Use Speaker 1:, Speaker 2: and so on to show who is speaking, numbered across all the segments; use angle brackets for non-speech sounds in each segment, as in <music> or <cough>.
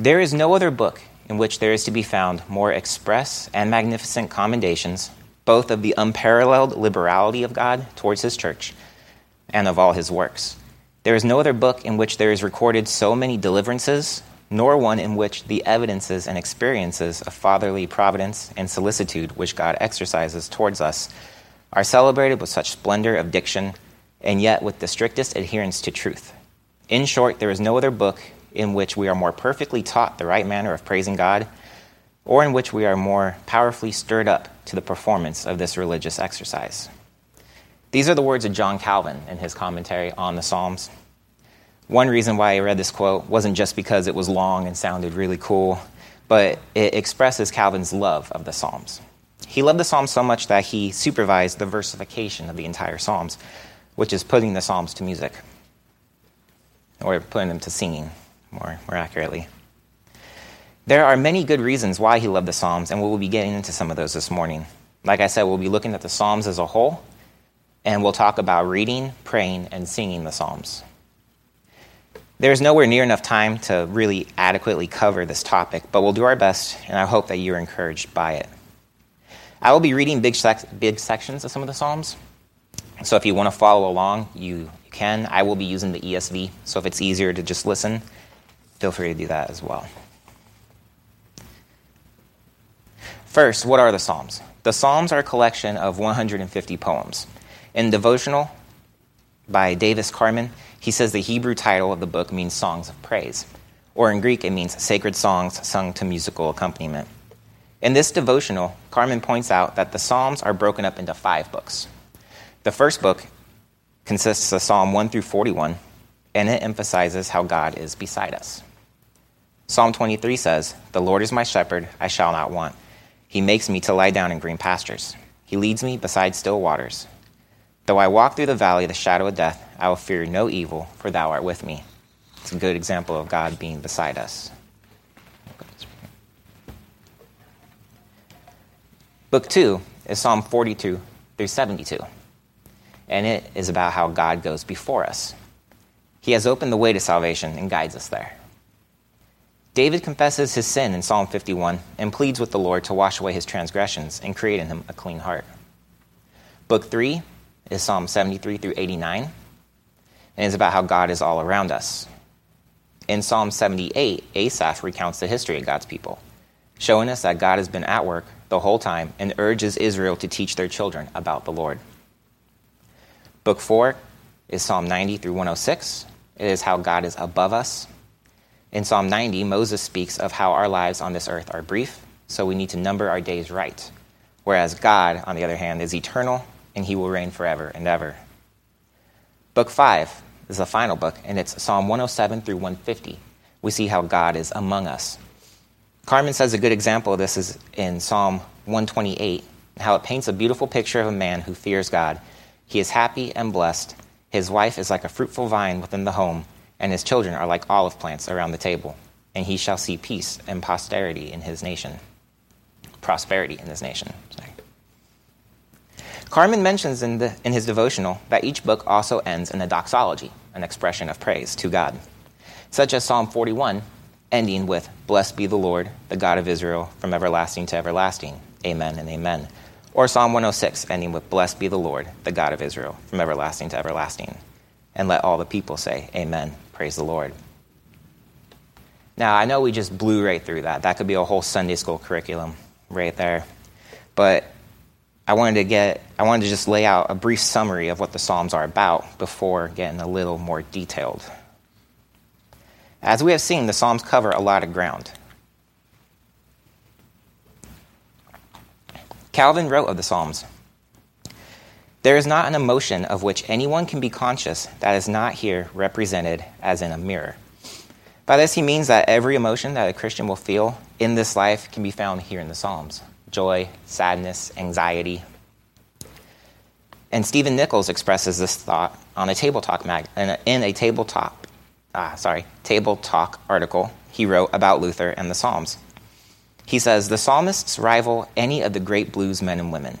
Speaker 1: There is no other book in which there is to be found more express and magnificent commendations, both of the unparalleled liberality of God towards his church and of all his works. There is no other book in which there is recorded so many deliverances, nor one in which the evidences and experiences of fatherly providence and solicitude which God exercises towards us are celebrated with such splendor of diction and yet with the strictest adherence to truth. In short, there is no other book in which we are more perfectly taught the right manner of praising God, or in which we are more powerfully stirred up to the performance of this religious exercise. These are the words of John Calvin in his commentary on the Psalms. One reason why I read this quote wasn't just because it was long and sounded really cool, but it expresses Calvin's love of the Psalms. He loved the Psalms so much that he supervised the versification of the entire Psalms, which is putting the Psalms to music, or putting them to singing more, more accurately. There are many good reasons why he loved the Psalms, and we'll be getting into some of those this morning. Like I said, we'll be looking at the Psalms as a whole, and we'll talk about reading, praying, and singing the Psalms. There's nowhere near enough time to really adequately cover this topic, but we'll do our best, and I hope that you're encouraged by it. I will be reading big, big sections of some of the Psalms, so if you want to follow along, you can. I will be using the ESV, so if it's easier to just listen, feel free to do that as well. First, what are the Psalms? The Psalms are a collection of 150 poems. In Devotional by Davis Carman, he says the Hebrew title of the book means Songs of Praise, or in Greek, it means sacred songs sung to musical accompaniment. In this devotional, Carman points out that the Psalms are broken up into five books. The first book consists of Psalm 1 through 41, and it emphasizes how God is beside us. Psalm 23 says, The Lord is my shepherd, I shall not want. He makes me to lie down in green pastures. He leads me beside still waters. Though I walk through the valley of the shadow of death, I will fear no evil, for thou art with me. It's a good example of God being beside us. Book 2 is Psalm 42 through 72, and it is about how God goes before us. He has opened the way to salvation and guides us there. David confesses his sin in Psalm 51 and pleads with the Lord to wash away his transgressions and create in him a clean heart. Book 3 is Psalm 73 through 89 and is about how God is all around us. In Psalm 78, Asaph recounts the history of God's people, showing us that God has been at work the whole time and urges Israel to teach their children about the Lord. Book 4 is Psalm 90 through 106. It is how God is above us in Psalm 90, Moses speaks of how our lives on this earth are brief, so we need to number our days right. Whereas God, on the other hand, is eternal and he will reign forever and ever. Book 5 is the final book, and it's Psalm 107 through 150. We see how God is among us. Carman says a good example of this is in Psalm 128, how it paints a beautiful picture of a man who fears God. He is happy and blessed. His wife is like a fruitful vine within the home and his children are like olive plants around the table, and he shall see peace and posterity in his nation. Prosperity in his nation. Sorry. Carman mentions in, the, in his devotional that each book also ends in a doxology, an expression of praise to God, such as Psalm 41, ending with, Blessed be the Lord, the God of Israel, from everlasting to everlasting. Amen and amen. Or Psalm 106, ending with, Blessed be the Lord, the God of Israel, from everlasting to everlasting. And let all the people say, Amen. Praise the Lord. Now, I know we just blew right through that. That could be a whole Sunday school curriculum right there. But I wanted to get I wanted to just lay out a brief summary of what the Psalms are about before getting a little more detailed. As we have seen, the Psalms cover a lot of ground. Calvin wrote of the Psalms there is not an emotion of which anyone can be conscious that is not here represented as in a mirror. By this, he means that every emotion that a Christian will feel in this life can be found here in the Psalms joy, sadness, anxiety. And Stephen Nichols expresses this thought on a table talk mag- in a table talk, ah, sorry, table talk article he wrote about Luther and the Psalms. He says the psalmists rival any of the great blues men and women.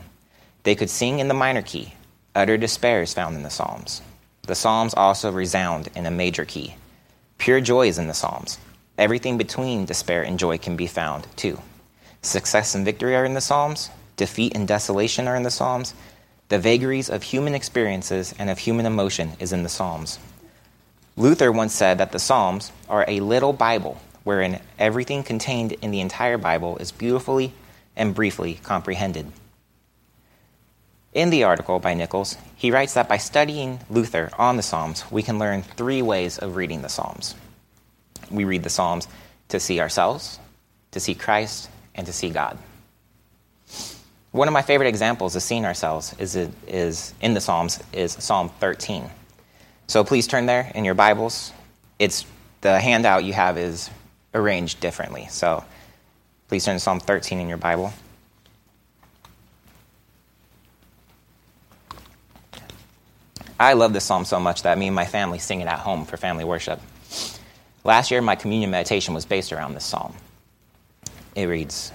Speaker 1: They could sing in the minor key. Utter despair is found in the Psalms. The Psalms also resound in a major key. Pure joy is in the Psalms. everything between despair and joy can be found too. Success and victory are in the Psalms, defeat and desolation are in the Psalms, the vagaries of human experiences and of human emotion is in the Psalms. Luther once said that the Psalms are a little Bible wherein everything contained in the entire Bible is beautifully and briefly comprehended. In the article by Nichols, he writes that by studying Luther on the Psalms, we can learn three ways of reading the Psalms. We read the Psalms to see ourselves, to see Christ, and to see God. One of my favorite examples of seeing ourselves is, is in the Psalms is Psalm 13. So please turn there in your Bibles. It's the handout you have is arranged differently. So please turn to Psalm 13 in your Bible. I love this psalm so much that me and my family sing it at home for family worship. Last year, my communion meditation was based around this psalm. It reads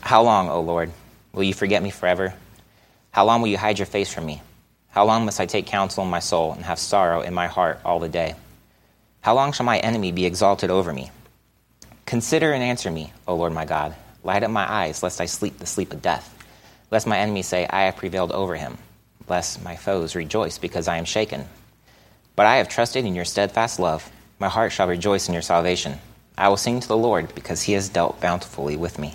Speaker 1: How long, O Lord, will you forget me forever? How long will you hide your face from me? How long must I take counsel in my soul and have sorrow in my heart all the day? How long shall my enemy be exalted over me? Consider and answer me, O Lord my God. Light up my eyes, lest I sleep the sleep of death. Lest my enemy say, I have prevailed over him lest my foes rejoice because I am shaken. But I have trusted in your steadfast love. My heart shall rejoice in your salvation. I will sing to the Lord because he has dealt bountifully with me.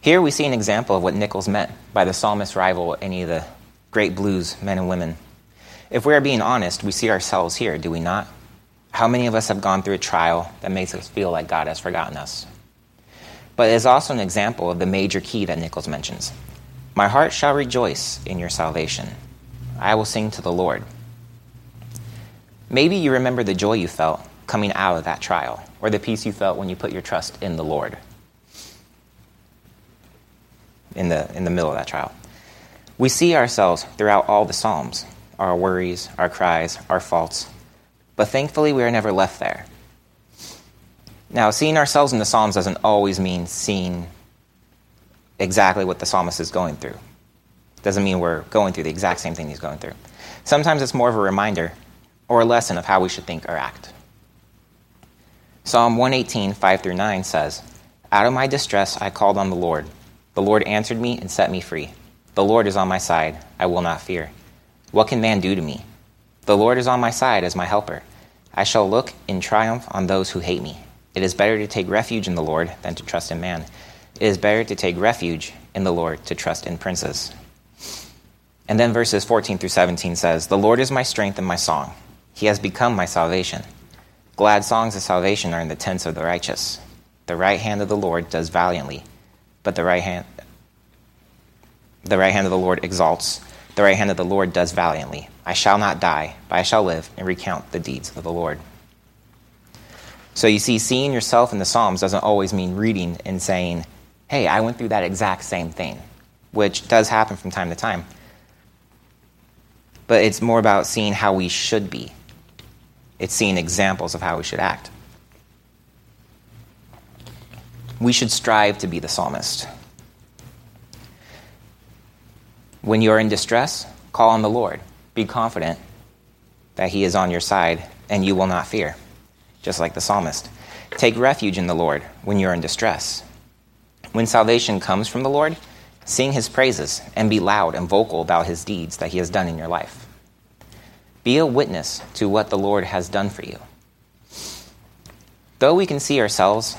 Speaker 1: Here we see an example of what Nichols meant by the psalmist's rival, any of the great blues men and women. If we are being honest, we see ourselves here, do we not? How many of us have gone through a trial that makes us feel like God has forgotten us? But it is also an example of the major key that Nichols mentions my heart shall rejoice in your salvation. I will sing to the Lord. Maybe you remember the joy you felt coming out of that trial, or the peace you felt when you put your trust in the Lord in the, in the middle of that trial. We see ourselves throughout all the Psalms our worries, our cries, our faults. But thankfully, we are never left there. Now, seeing ourselves in the Psalms doesn't always mean seeing exactly what the psalmist is going through. Doesn't mean we're going through the exact same thing he's going through. Sometimes it's more of a reminder or a lesson of how we should think or act. Psalm 118, 5 through 9 says, Out of my distress I called on the Lord. The Lord answered me and set me free. The Lord is on my side. I will not fear. What can man do to me? The Lord is on my side as my helper. I shall look in triumph on those who hate me. It is better to take refuge in the Lord than to trust in man. It is better to take refuge in the Lord to trust in princes. And then verses 14 through 17 says, The Lord is my strength and my song. He has become my salvation. Glad songs of salvation are in the tents of the righteous. The right hand of the Lord does valiantly, but the right hand the right hand of the Lord exalts. The right hand of the Lord does valiantly. I shall not die, but I shall live and recount the deeds of the Lord. So you see, seeing yourself in the Psalms doesn't always mean reading and saying, hey, I went through that exact same thing, which does happen from time to time. But it's more about seeing how we should be, it's seeing examples of how we should act. We should strive to be the psalmist. When you are in distress, call on the Lord. Be confident that He is on your side and you will not fear, just like the psalmist. Take refuge in the Lord when you are in distress. When salvation comes from the Lord, sing his praises and be loud and vocal about his deeds that he has done in your life. Be a witness to what the Lord has done for you. Though we can see ourselves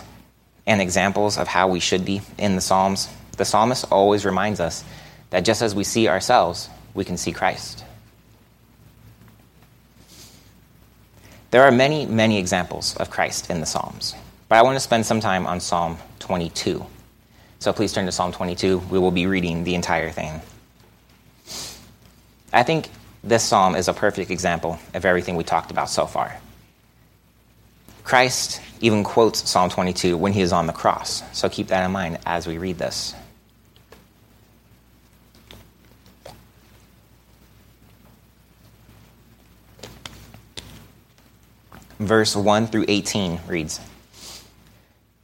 Speaker 1: and examples of how we should be in the Psalms, the psalmist always reminds us that just as we see ourselves, we can see Christ. There are many, many examples of Christ in the Psalms, but I want to spend some time on Psalm 22. So please turn to Psalm 22. We will be reading the entire thing. I think this psalm is a perfect example of everything we talked about so far. Christ even quotes Psalm 22 when he is on the cross, so keep that in mind as we read this. Verse 1 through 18 reads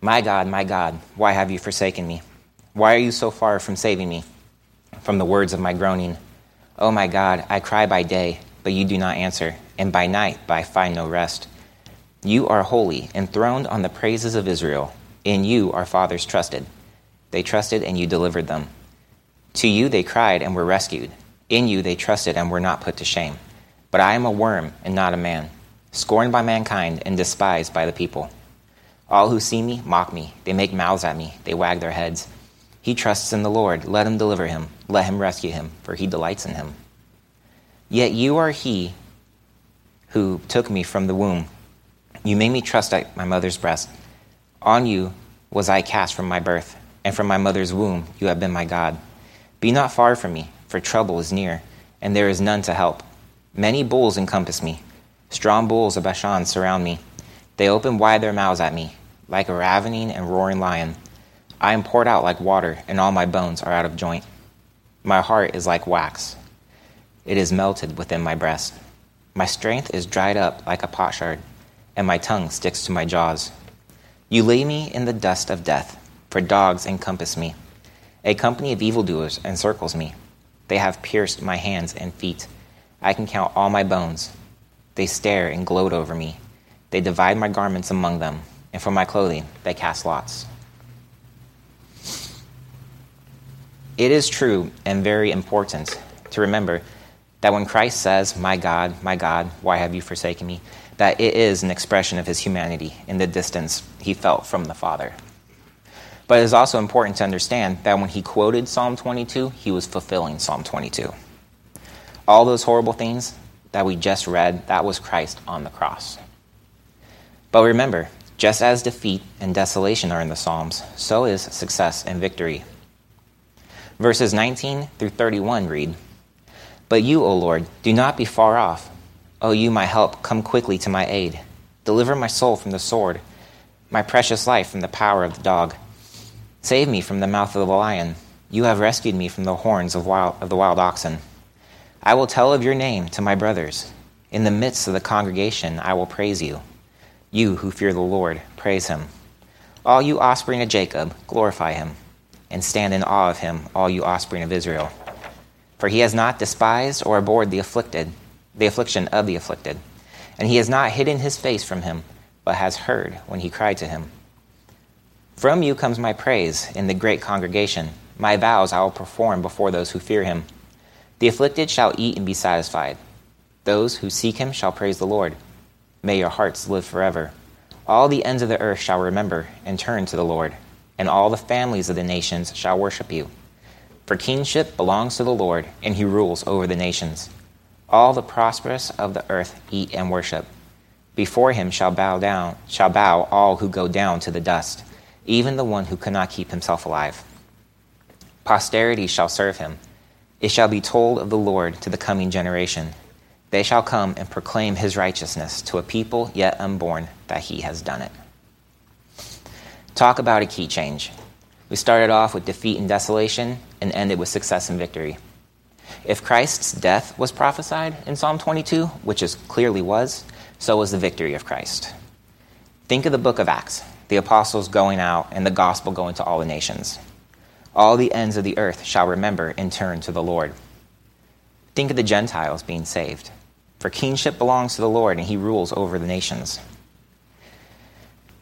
Speaker 1: My God, my God, why have you forsaken me? Why are you so far from saving me from the words of my groaning? Oh my God, I cry by day, but you do not answer, and by night, but I find no rest. You are holy, enthroned on the praises of Israel. In you our fathers trusted. They trusted, and you delivered them. To you they cried and were rescued. In you they trusted and were not put to shame. But I am a worm and not a man, scorned by mankind and despised by the people. All who see me mock me. They make mouths at me. They wag their heads. He trusts in the Lord. Let him deliver him. Let him rescue him, for he delights in him. Yet you are he who took me from the womb. You made me trust at my mother's breast. On you was I cast from my birth, and from my mother's womb you have been my God. Be not far from me, for trouble is near, and there is none to help. Many bulls encompass me. Strong bulls of Bashan surround me. They open wide their mouths at me, like a ravening and roaring lion. I am poured out like water, and all my bones are out of joint. My heart is like wax. It is melted within my breast. My strength is dried up like a potsherd, and my tongue sticks to my jaws. You lay me in the dust of death, for dogs encompass me. A company of evildoers encircles me. They have pierced my hands and feet. I can count all my bones. They stare and gloat over me. They divide my garments among them, and for my clothing they cast lots. It is true and very important to remember that when Christ says, My God, my God, why have you forsaken me? that it is an expression of his humanity in the distance he felt from the Father. But it is also important to understand that when he quoted Psalm 22, he was fulfilling Psalm 22. All those horrible things that we just read, that was Christ on the cross. But remember, just as defeat and desolation are in the Psalms, so is success and victory. Verses 19 through 31 read But you, O Lord, do not be far off. O you, my help, come quickly to my aid. Deliver my soul from the sword, my precious life from the power of the dog. Save me from the mouth of the lion. You have rescued me from the horns of, wild, of the wild oxen. I will tell of your name to my brothers. In the midst of the congregation, I will praise you. You who fear the Lord, praise him. All you offspring of Jacob, glorify him and stand in awe of him, all you offspring of Israel. For he has not despised or abhorred the afflicted, the affliction of the afflicted, and he has not hidden his face from him, but has heard when he cried to him. From you comes my praise in the great congregation. My vows I will perform before those who fear him. The afflicted shall eat and be satisfied. Those who seek him shall praise the Lord. May your hearts live forever. All the ends of the earth shall remember and turn to the Lord and all the families of the nations shall worship you. For kingship belongs to the Lord, and he rules over the nations. All the prosperous of the earth eat and worship. Before him shall bow down, shall bow all who go down to the dust, even the one who cannot keep himself alive. Posterity shall serve him. It shall be told of the Lord to the coming generation. They shall come and proclaim his righteousness to a people yet unborn that he has done it. Talk about a key change. We started off with defeat and desolation and ended with success and victory. If Christ's death was prophesied in Psalm 22, which it clearly was, so was the victory of Christ. Think of the book of Acts, the apostles going out and the gospel going to all the nations. All the ends of the earth shall remember and turn to the Lord. Think of the Gentiles being saved. For kingship belongs to the Lord, and he rules over the nations.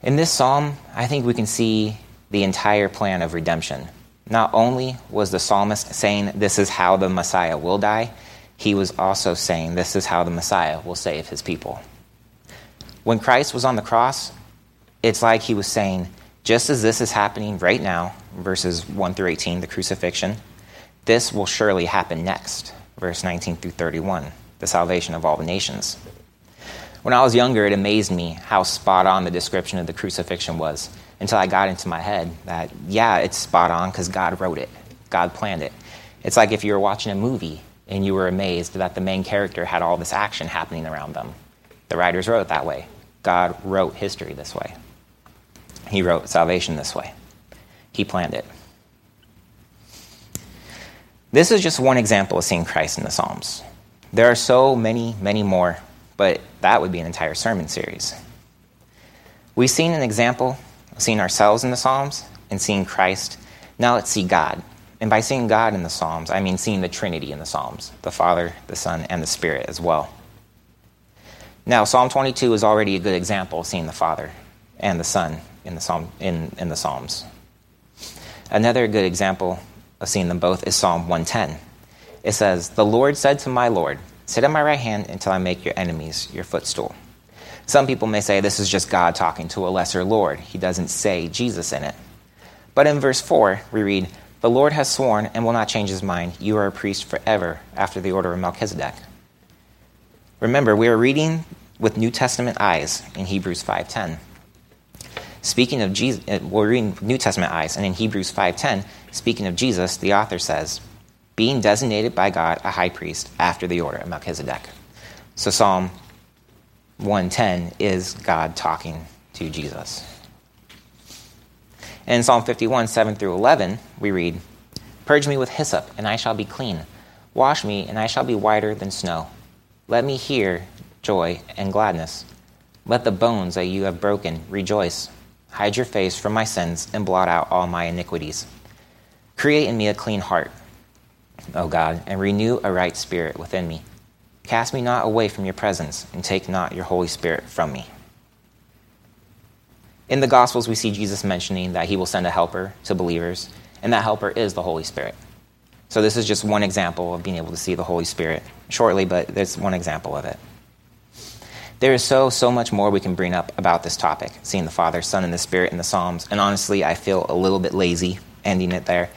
Speaker 1: In this psalm, I think we can see the entire plan of redemption. Not only was the psalmist saying this is how the Messiah will die, he was also saying this is how the Messiah will save his people. When Christ was on the cross, it's like he was saying, just as this is happening right now, verses 1 through 18, the crucifixion, this will surely happen next, verse 19 through 31, the salvation of all the nations. When I was younger, it amazed me how spot on the description of the crucifixion was until I got into my head that, yeah, it's spot on because God wrote it, God planned it. It's like if you were watching a movie and you were amazed that the main character had all this action happening around them. The writers wrote it that way. God wrote history this way. He wrote salvation this way. He planned it. This is just one example of seeing Christ in the Psalms. There are so many, many more but that would be an entire sermon series. We've seen an example of seeing ourselves in the Psalms and seeing Christ. Now let's see God. And by seeing God in the Psalms, I mean seeing the Trinity in the Psalms the Father, the Son, and the Spirit as well. Now, Psalm 22 is already a good example of seeing the Father and the Son in the, Psalm, in, in the Psalms. Another good example of seeing them both is Psalm 110. It says, The Lord said to my Lord, Sit at my right hand until I make your enemies your footstool. Some people may say this is just God talking to a lesser Lord. He doesn't say Jesus in it. But in verse 4, we read, The Lord has sworn and will not change his mind. You are a priest forever after the order of Melchizedek. Remember, we are reading with New Testament eyes in Hebrews 5:10. Speaking of Jesus, uh, we're reading New Testament eyes, and in Hebrews 5:10, speaking of Jesus, the author says, "Being designated by God a high priest after the order of Melchizedek." So Psalm 110 is God talking to Jesus. And in Psalm 51, 7 through 11, we read, Purge me with hyssop, and I shall be clean. Wash me, and I shall be whiter than snow. Let me hear joy and gladness. Let the bones that you have broken rejoice. Hide your face from my sins and blot out all my iniquities. Create in me a clean heart, O God, and renew a right spirit within me. Cast me not away from your presence, and take not your Holy Spirit from me. In the Gospels, we see Jesus mentioning that he will send a helper to believers, and that helper is the Holy Spirit. So, this is just one example of being able to see the Holy Spirit shortly, but there's one example of it. There is so, so much more we can bring up about this topic, seeing the Father, Son, and the Spirit in the Psalms. And honestly, I feel a little bit lazy ending it there,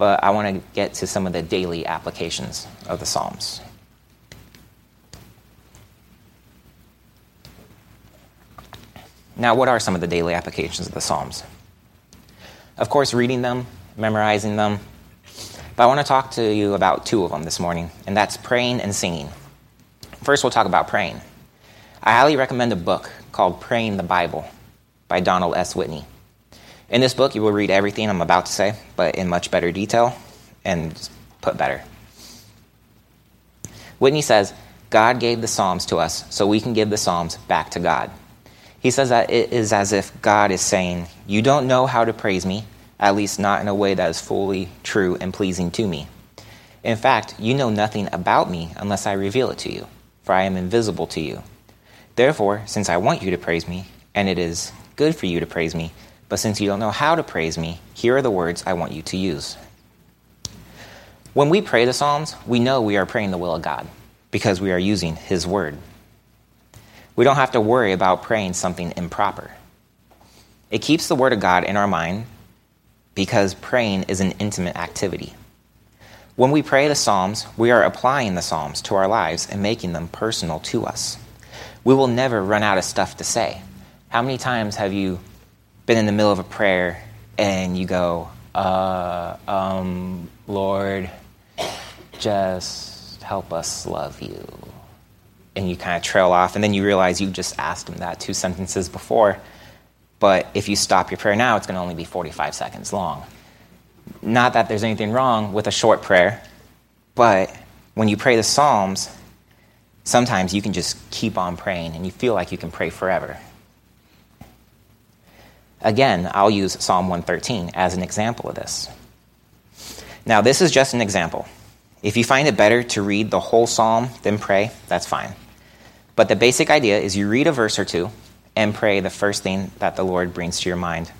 Speaker 1: but I want to get to some of the daily applications of the Psalms. Now, what are some of the daily applications of the Psalms? Of course, reading them, memorizing them, but I want to talk to you about two of them this morning, and that's praying and singing. First, we'll talk about praying. I highly recommend a book called Praying the Bible by Donald S. Whitney. In this book, you will read everything I'm about to say, but in much better detail and put better. Whitney says, God gave the Psalms to us so we can give the Psalms back to God. He says that it is as if God is saying, You don't know how to praise me, at least not in a way that is fully true and pleasing to me. In fact, you know nothing about me unless I reveal it to you, for I am invisible to you. Therefore, since I want you to praise me, and it is good for you to praise me, but since you don't know how to praise me, here are the words I want you to use. When we pray the Psalms, we know we are praying the will of God because we are using His Word. We don't have to worry about praying something improper. It keeps the Word of God in our mind because praying is an intimate activity. When we pray the Psalms, we are applying the Psalms to our lives and making them personal to us. We will never run out of stuff to say. How many times have you been in the middle of a prayer and you go, uh, um, Lord, just help us love you? And you kind of trail off, and then you realize you just asked him that two sentences before but if you stop your prayer now, it's going to only be 45 seconds long. Not that there's anything wrong with a short prayer, but when you pray the Psalms, sometimes you can just keep on praying and you feel like you can pray forever. Again, I'll use Psalm 113 as an example of this. Now, this is just an example. If you find it better to read the whole psalm than pray, that's fine. But the basic idea is you read a verse or two, and pray the first thing that the Lord brings to your mind.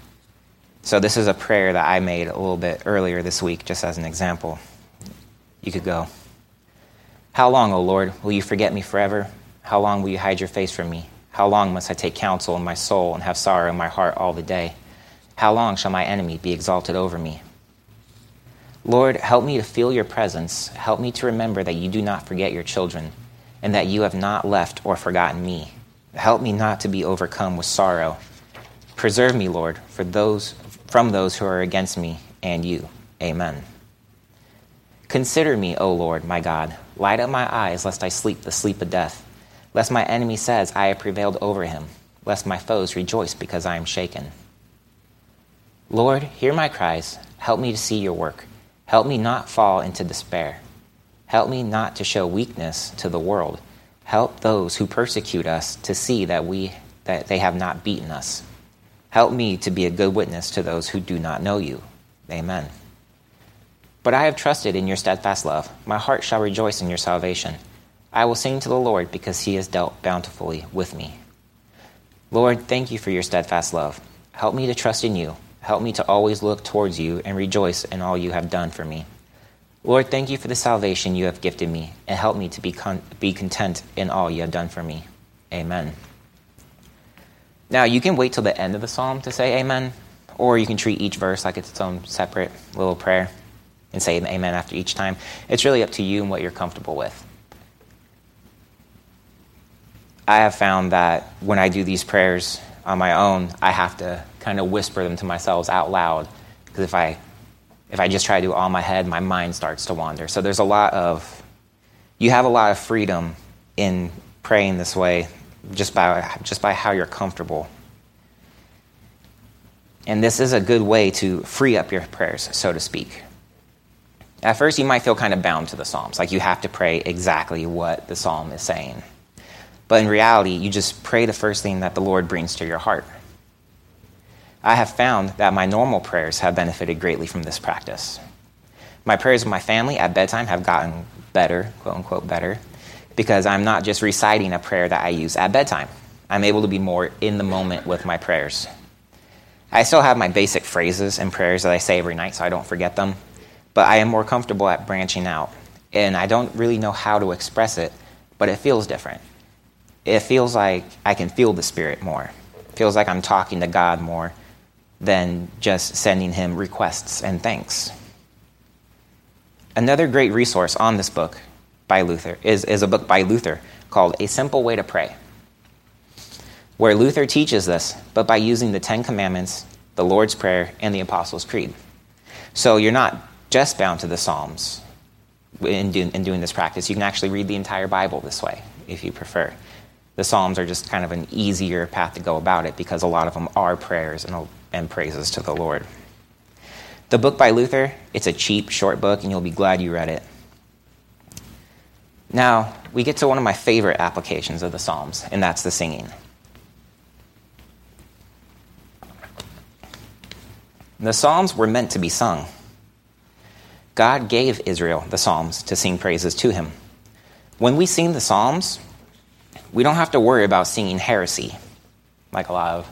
Speaker 1: So, this is a prayer that I made a little bit earlier this week, just as an example. You could go, How long, O Lord, will you forget me forever? How long will you hide your face from me? How long must I take counsel in my soul and have sorrow in my heart all the day? How long shall my enemy be exalted over me? Lord, help me to feel your presence. Help me to remember that you do not forget your children, and that you have not left or forgotten me. Help me not to be overcome with sorrow. Preserve me, Lord, for those, from those who are against me and you. Amen. Consider me, O Lord, my God. Light up my eyes, lest I sleep the sleep of death. Lest my enemy says, I have prevailed over him. Lest my foes rejoice because I am shaken. Lord, hear my cries. Help me to see your work. Help me not fall into despair. Help me not to show weakness to the world Help those who persecute us to see that, we, that they have not beaten us. Help me to be a good witness to those who do not know you. Amen. But I have trusted in your steadfast love. My heart shall rejoice in your salvation. I will sing to the Lord because he has dealt bountifully with me. Lord, thank you for your steadfast love. Help me to trust in you. Help me to always look towards you and rejoice in all you have done for me. Lord, thank you for the salvation you have gifted me, and help me to be, con- be content in all you have done for me. Amen. Now, you can wait till the end of the psalm to say amen, or you can treat each verse like it's its own separate little prayer and say amen after each time. It's really up to you and what you're comfortable with. I have found that when I do these prayers on my own, I have to kind of whisper them to myself out loud because if I if I just try to do it all in my head, my mind starts to wander. So there's a lot of you have a lot of freedom in praying this way just by just by how you're comfortable. And this is a good way to free up your prayers, so to speak. At first, you might feel kind of bound to the Psalms, like you have to pray exactly what the Psalm is saying. But in reality, you just pray the first thing that the Lord brings to your heart. I have found that my normal prayers have benefited greatly from this practice. My prayers with my family at bedtime have gotten better, quote unquote, better, because I'm not just reciting a prayer that I use at bedtime. I'm able to be more in the moment with my prayers. I still have my basic phrases and prayers that I say every night so I don't forget them, but I am more comfortable at branching out. And I don't really know how to express it, but it feels different it feels like I can feel the Spirit more. It feels like I'm talking to God more than just sending Him requests and thanks. Another great resource on this book by Luther is, is a book by Luther called A Simple Way to Pray, where Luther teaches this, but by using the Ten Commandments, the Lord's Prayer, and the Apostles' Creed. So you're not just bound to the Psalms in, do, in doing this practice. You can actually read the entire Bible this way if you prefer the Psalms are just kind of an easier path to go about it because a lot of them are prayers and, and praises to the Lord. The book by Luther, it's a cheap, short book, and you'll be glad you read it. Now, we get to one of my favorite applications of the Psalms, and that's the singing. The Psalms were meant to be sung. God gave Israel the Psalms to sing praises to Him. When we sing the Psalms, we don't have to worry about singing heresy, like a lot of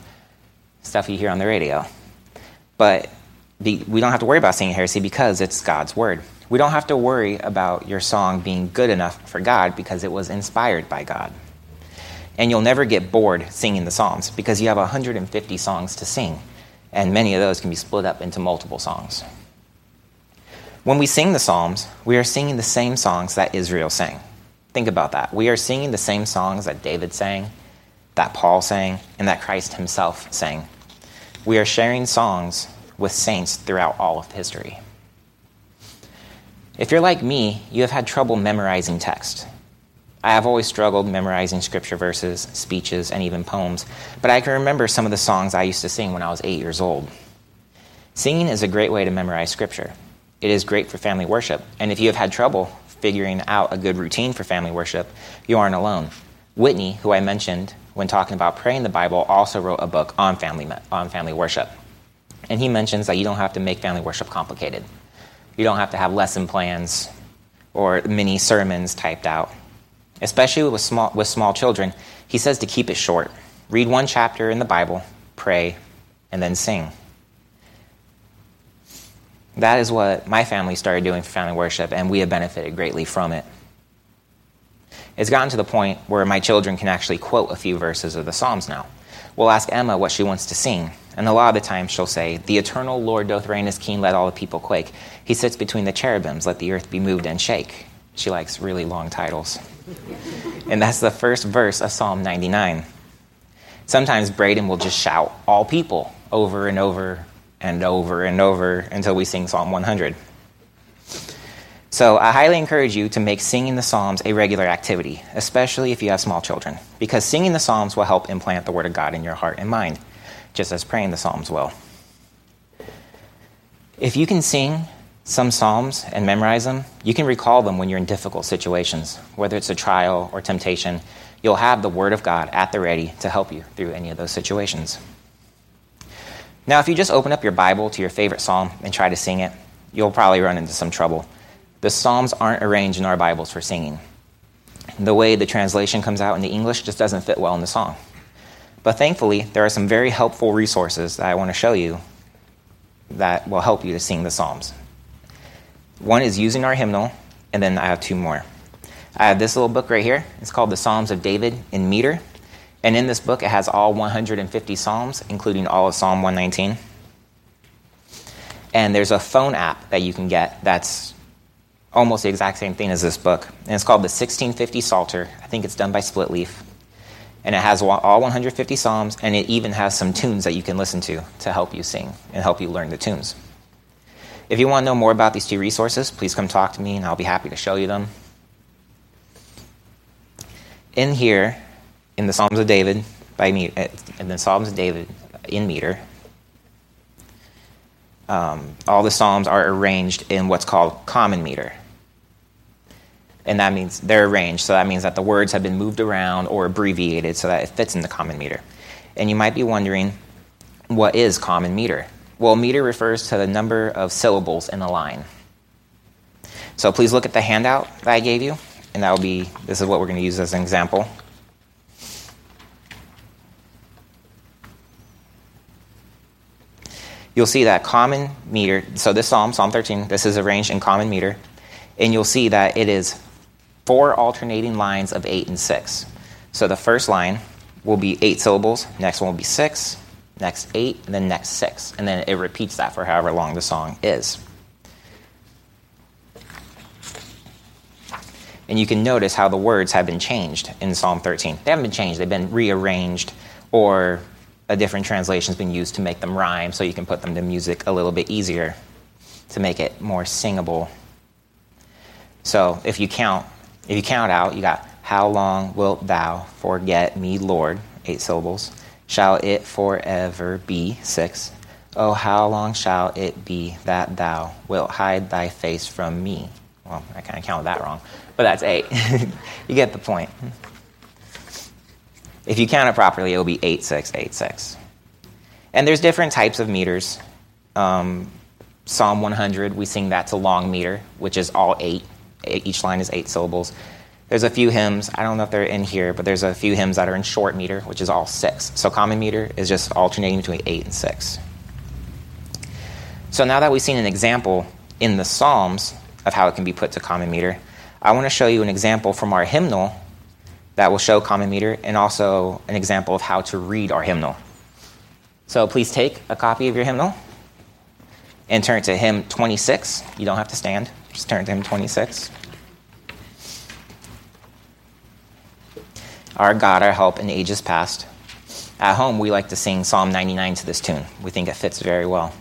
Speaker 1: stuff you hear on the radio. But we don't have to worry about singing heresy because it's God's word. We don't have to worry about your song being good enough for God because it was inspired by God. And you'll never get bored singing the Psalms because you have 150 songs to sing, and many of those can be split up into multiple songs. When we sing the Psalms, we are singing the same songs that Israel sang. Think about that. We are singing the same songs that David sang, that Paul sang, and that Christ himself sang. We are sharing songs with saints throughout all of history. If you're like me, you have had trouble memorizing text. I have always struggled memorizing scripture verses, speeches, and even poems, but I can remember some of the songs I used to sing when I was eight years old. Singing is a great way to memorize scripture. It is great for family worship, and if you have had trouble figuring out a good routine for family worship, you aren't alone. Whitney, who I mentioned when talking about praying the Bible, also wrote a book on family, on family worship. And he mentions that you don't have to make family worship complicated. You don't have to have lesson plans or mini sermons typed out. Especially with small, with small children, he says to keep it short. Read one chapter in the Bible, pray, and then sing. That is what my family started doing for family worship, and we have benefited greatly from it. It's gotten to the point where my children can actually quote a few verses of the Psalms now. We'll ask Emma what she wants to sing, and a lot of the times she'll say, The eternal Lord doth reign as king, let all the people quake. He sits between the cherubims, let the earth be moved and shake. She likes really long titles. <laughs> and that's the first verse of Psalm 99. Sometimes Braden will just shout, All people, over and over and over and over until we sing Psalm 100. So I highly encourage you to make singing the Psalms a regular activity, especially if you have small children, because singing the Psalms will help implant the Word of God in your heart and mind, just as praying the Psalms will. If you can sing some Psalms and memorize them, you can recall them when you're in difficult situations, whether it's a trial or temptation. You'll have the Word of God at the ready to help you through any of those situations. Now, if you just open up your Bible to your favorite psalm and try to sing it, you'll probably run into some trouble. The psalms aren't arranged in our Bibles for singing. the way the translation comes out in the English just doesn't fit well in the song. But thankfully, there are some very helpful resources that I want to show you that will help you to sing the Psalms. One is using our hymnal, and then I have two more. I have this little book right here. It's called The Psalms of David in meter. And in this book, it has all 150 Psalms, including all of Psalm 119. And there's a phone app that you can get that's almost the exact same thing as this book. And it's called the 1650 Psalter. I think it's done by Splitleaf. And it has all 150 Psalms, and it even has some tunes that you can listen to to help you sing and help you learn the tunes. If you want to know more about these two resources, please come talk to me, and I'll be happy to show you them. In here, in the Psalms of David, by me, in uh, the Psalms of David in meter, um, all the Psalms are arranged in what's called common meter and that means they're arranged. So that means that the words have been moved around or abbreviated so that it fits in the common meter. And you might be wondering, what is common meter? Well, meter refers to the number of syllables in a line. So please look at the handout that I gave you, and that will be this is what we're going to use as an example. You'll see that common meter, so this psalm, Psalm 13, this is arranged in common meter, and you'll see that it is four alternating lines of eight and six. So the first line will be eight syllables, next one will be six, next eight, and then next six. And then it repeats that for however long the song is. And you can notice how the words have been changed in Psalm 13. They haven't been changed, they've been rearranged, or a different translation has been used to make them rhyme so you can put them to music a little bit easier to make it more singable. So if you count if you count out, you got, How long wilt thou forget me, Lord? Eight syllables. Shall it forever be? Six. Oh, how long shall it be that thou wilt hide thy face from me? Well, I kind of counted that wrong, but that's eight. <laughs> you get the point. If you count it properly, it will be eight, six, eight, six. And there's different types of meters. Um, Psalm 100, we sing that to long meter, which is all eight each line is eight syllables. There's a few hymns, I don't know if they're in here, but there's a few hymns that are in short meter, which is all six. So common meter is just alternating between eight and six. So now that we've seen an example in the Psalms of how it can be put to common meter, I want to show you an example from our hymnal that will show common meter and also an example of how to read our hymnal. So please take a copy of your hymnal and turn to hymn 26. You don't have to stand. Just turn to hymn 26. Our God, our help in ages past. At home, we like to sing Psalm 99 to this tune. We think it fits very well.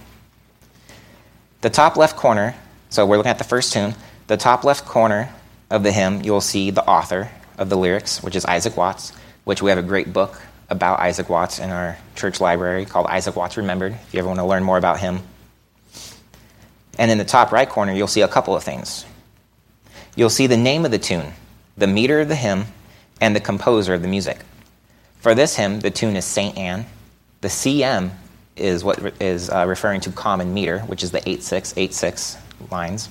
Speaker 1: The top left corner, so we're looking at the first tune. The top left corner of the hymn, you'll see the author of the lyrics, which is Isaac Watts, which we have a great book about Isaac Watts in our church library called Isaac Watts Remembered, if you ever want to learn more about him. And in the top right corner, you'll see a couple of things. You'll see the name of the tune, the meter of the hymn, and the composer of the music. For this hymn, the tune is St. Anne. The CM is what is uh, referring to common meter, which is the 8686 lines.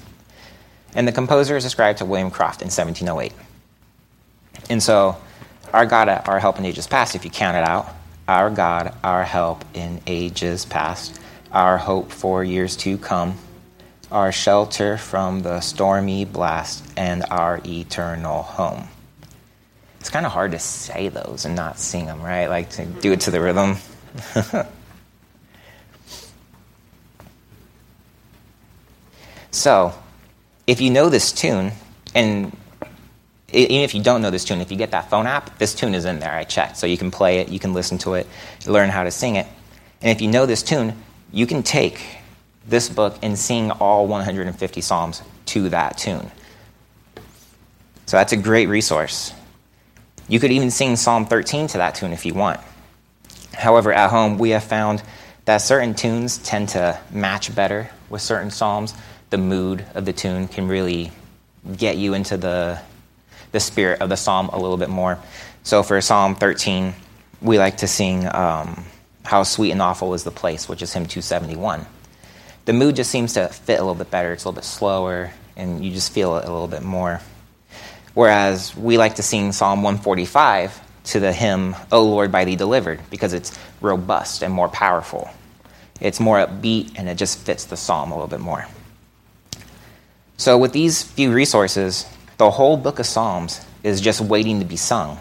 Speaker 1: And the composer is ascribed to William Croft in 1708. And so, our God, our help in ages past, if you count it out, our God, our help in ages past, our hope for years to come, our shelter from the stormy blast, and our eternal home. It's kind of hard to say those and not sing them, right? Like to do it to the rhythm. <laughs> so, if you know this tune, and even if you don't know this tune, if you get that phone app, this tune is in there. I checked. So you can play it, you can listen to it, learn how to sing it. And if you know this tune, you can take this book and sing all 150 Psalms to that tune. So that's a great resource. You could even sing Psalm 13 to that tune if you want. However, at home, we have found that certain tunes tend to match better with certain Psalms. The mood of the tune can really get you into the, the spirit of the Psalm a little bit more. So for Psalm 13, we like to sing um, How Sweet and Awful is the Place, which is hymn 271 the mood just seems to fit a little bit better. It's a little bit slower, and you just feel it a little bit more. Whereas we like to sing Psalm 145 to the hymn, O Lord, by thee delivered, because it's robust and more powerful. It's more upbeat and it just fits the psalm a little bit more. So, with these few resources, the whole book of Psalms is just waiting to be sung.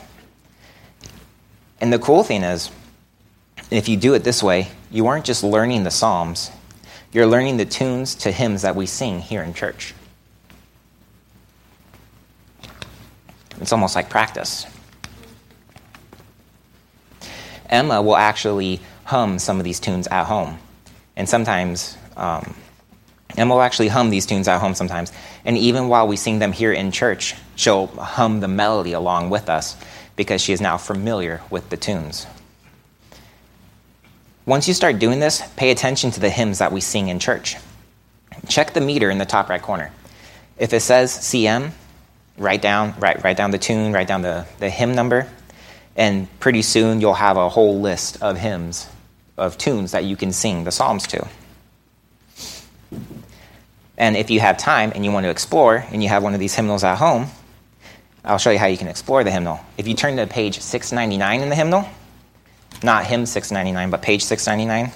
Speaker 1: And the cool thing is, if you do it this way, you aren't just learning the Psalms, you're learning the tunes to hymns that we sing here in church. It's almost like practice. Emma will actually hum some of these tunes at home. And sometimes, um, Emma will actually hum these tunes at home sometimes. And even while we sing them here in church, she'll hum the melody along with us because she is now familiar with the tunes. Once you start doing this, pay attention to the hymns that we sing in church. Check the meter in the top right corner. If it says CM, write down, write, write down the tune, write down the, the hymn number, and pretty soon you'll have a whole list of hymns, of tunes that you can sing the Psalms to. And if you have time and you want to explore and you have one of these hymnals at home, I'll show you how you can explore the hymnal. If you turn to page 699 in the hymnal, not hymn 699, but page 699,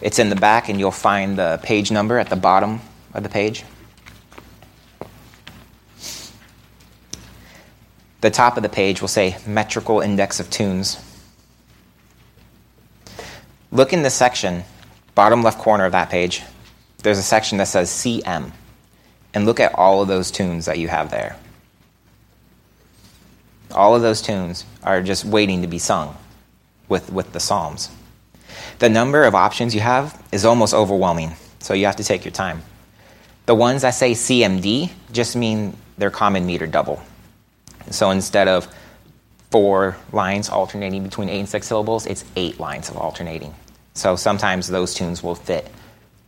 Speaker 1: it's in the back and you'll find the page number at the bottom of the page. The top of the page will say metrical index of tunes. Look in the section, bottom left corner of that page. There's a section that says CM. And look at all of those tunes that you have there. All of those tunes are just waiting to be sung with, with the Psalms. The number of options you have is almost overwhelming, so you have to take your time. The ones that say CMD just mean they're common meter double. So instead of four lines alternating between eight and six syllables, it's eight lines of alternating. So sometimes those tunes will fit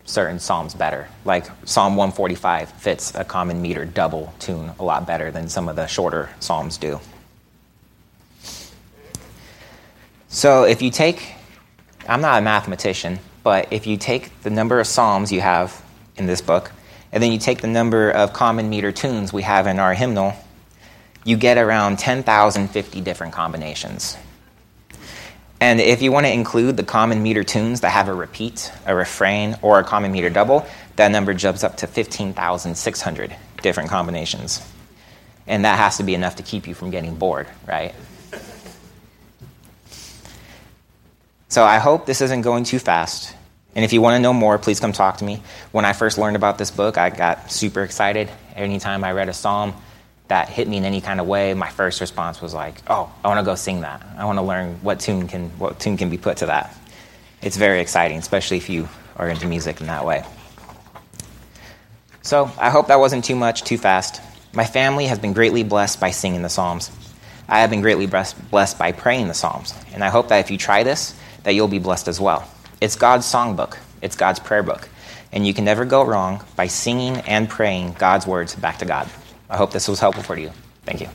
Speaker 1: certain psalms better. Like Psalm 145 fits a common meter double tune a lot better than some of the shorter psalms do. So if you take, I'm not a mathematician, but if you take the number of psalms you have in this book, and then you take the number of common meter tunes we have in our hymnal, you get around 10,050 different combinations. And if you want to include the common meter tunes that have a repeat, a refrain, or a common meter double, that number jumps up to 15,600 different combinations. And that has to be enough to keep you from getting bored, right? So I hope this isn't going too fast. And if you want to know more, please come talk to me. When I first learned about this book, I got super excited. Anytime I read a psalm, that hit me in any kind of way, my first response was like, "Oh, I want to go sing that. I want to learn what tune can what tune can be put to that." It's very exciting, especially if you are into music in that way. So, I hope that wasn't too much, too fast. My family has been greatly blessed by singing the Psalms. I have been greatly blessed by praying the Psalms, and I hope that if you try this, that you'll be blessed as well. It's God's songbook. It's God's prayer book. And you can never go wrong by singing and praying God's words back to God. I hope this was helpful for you. Thank you.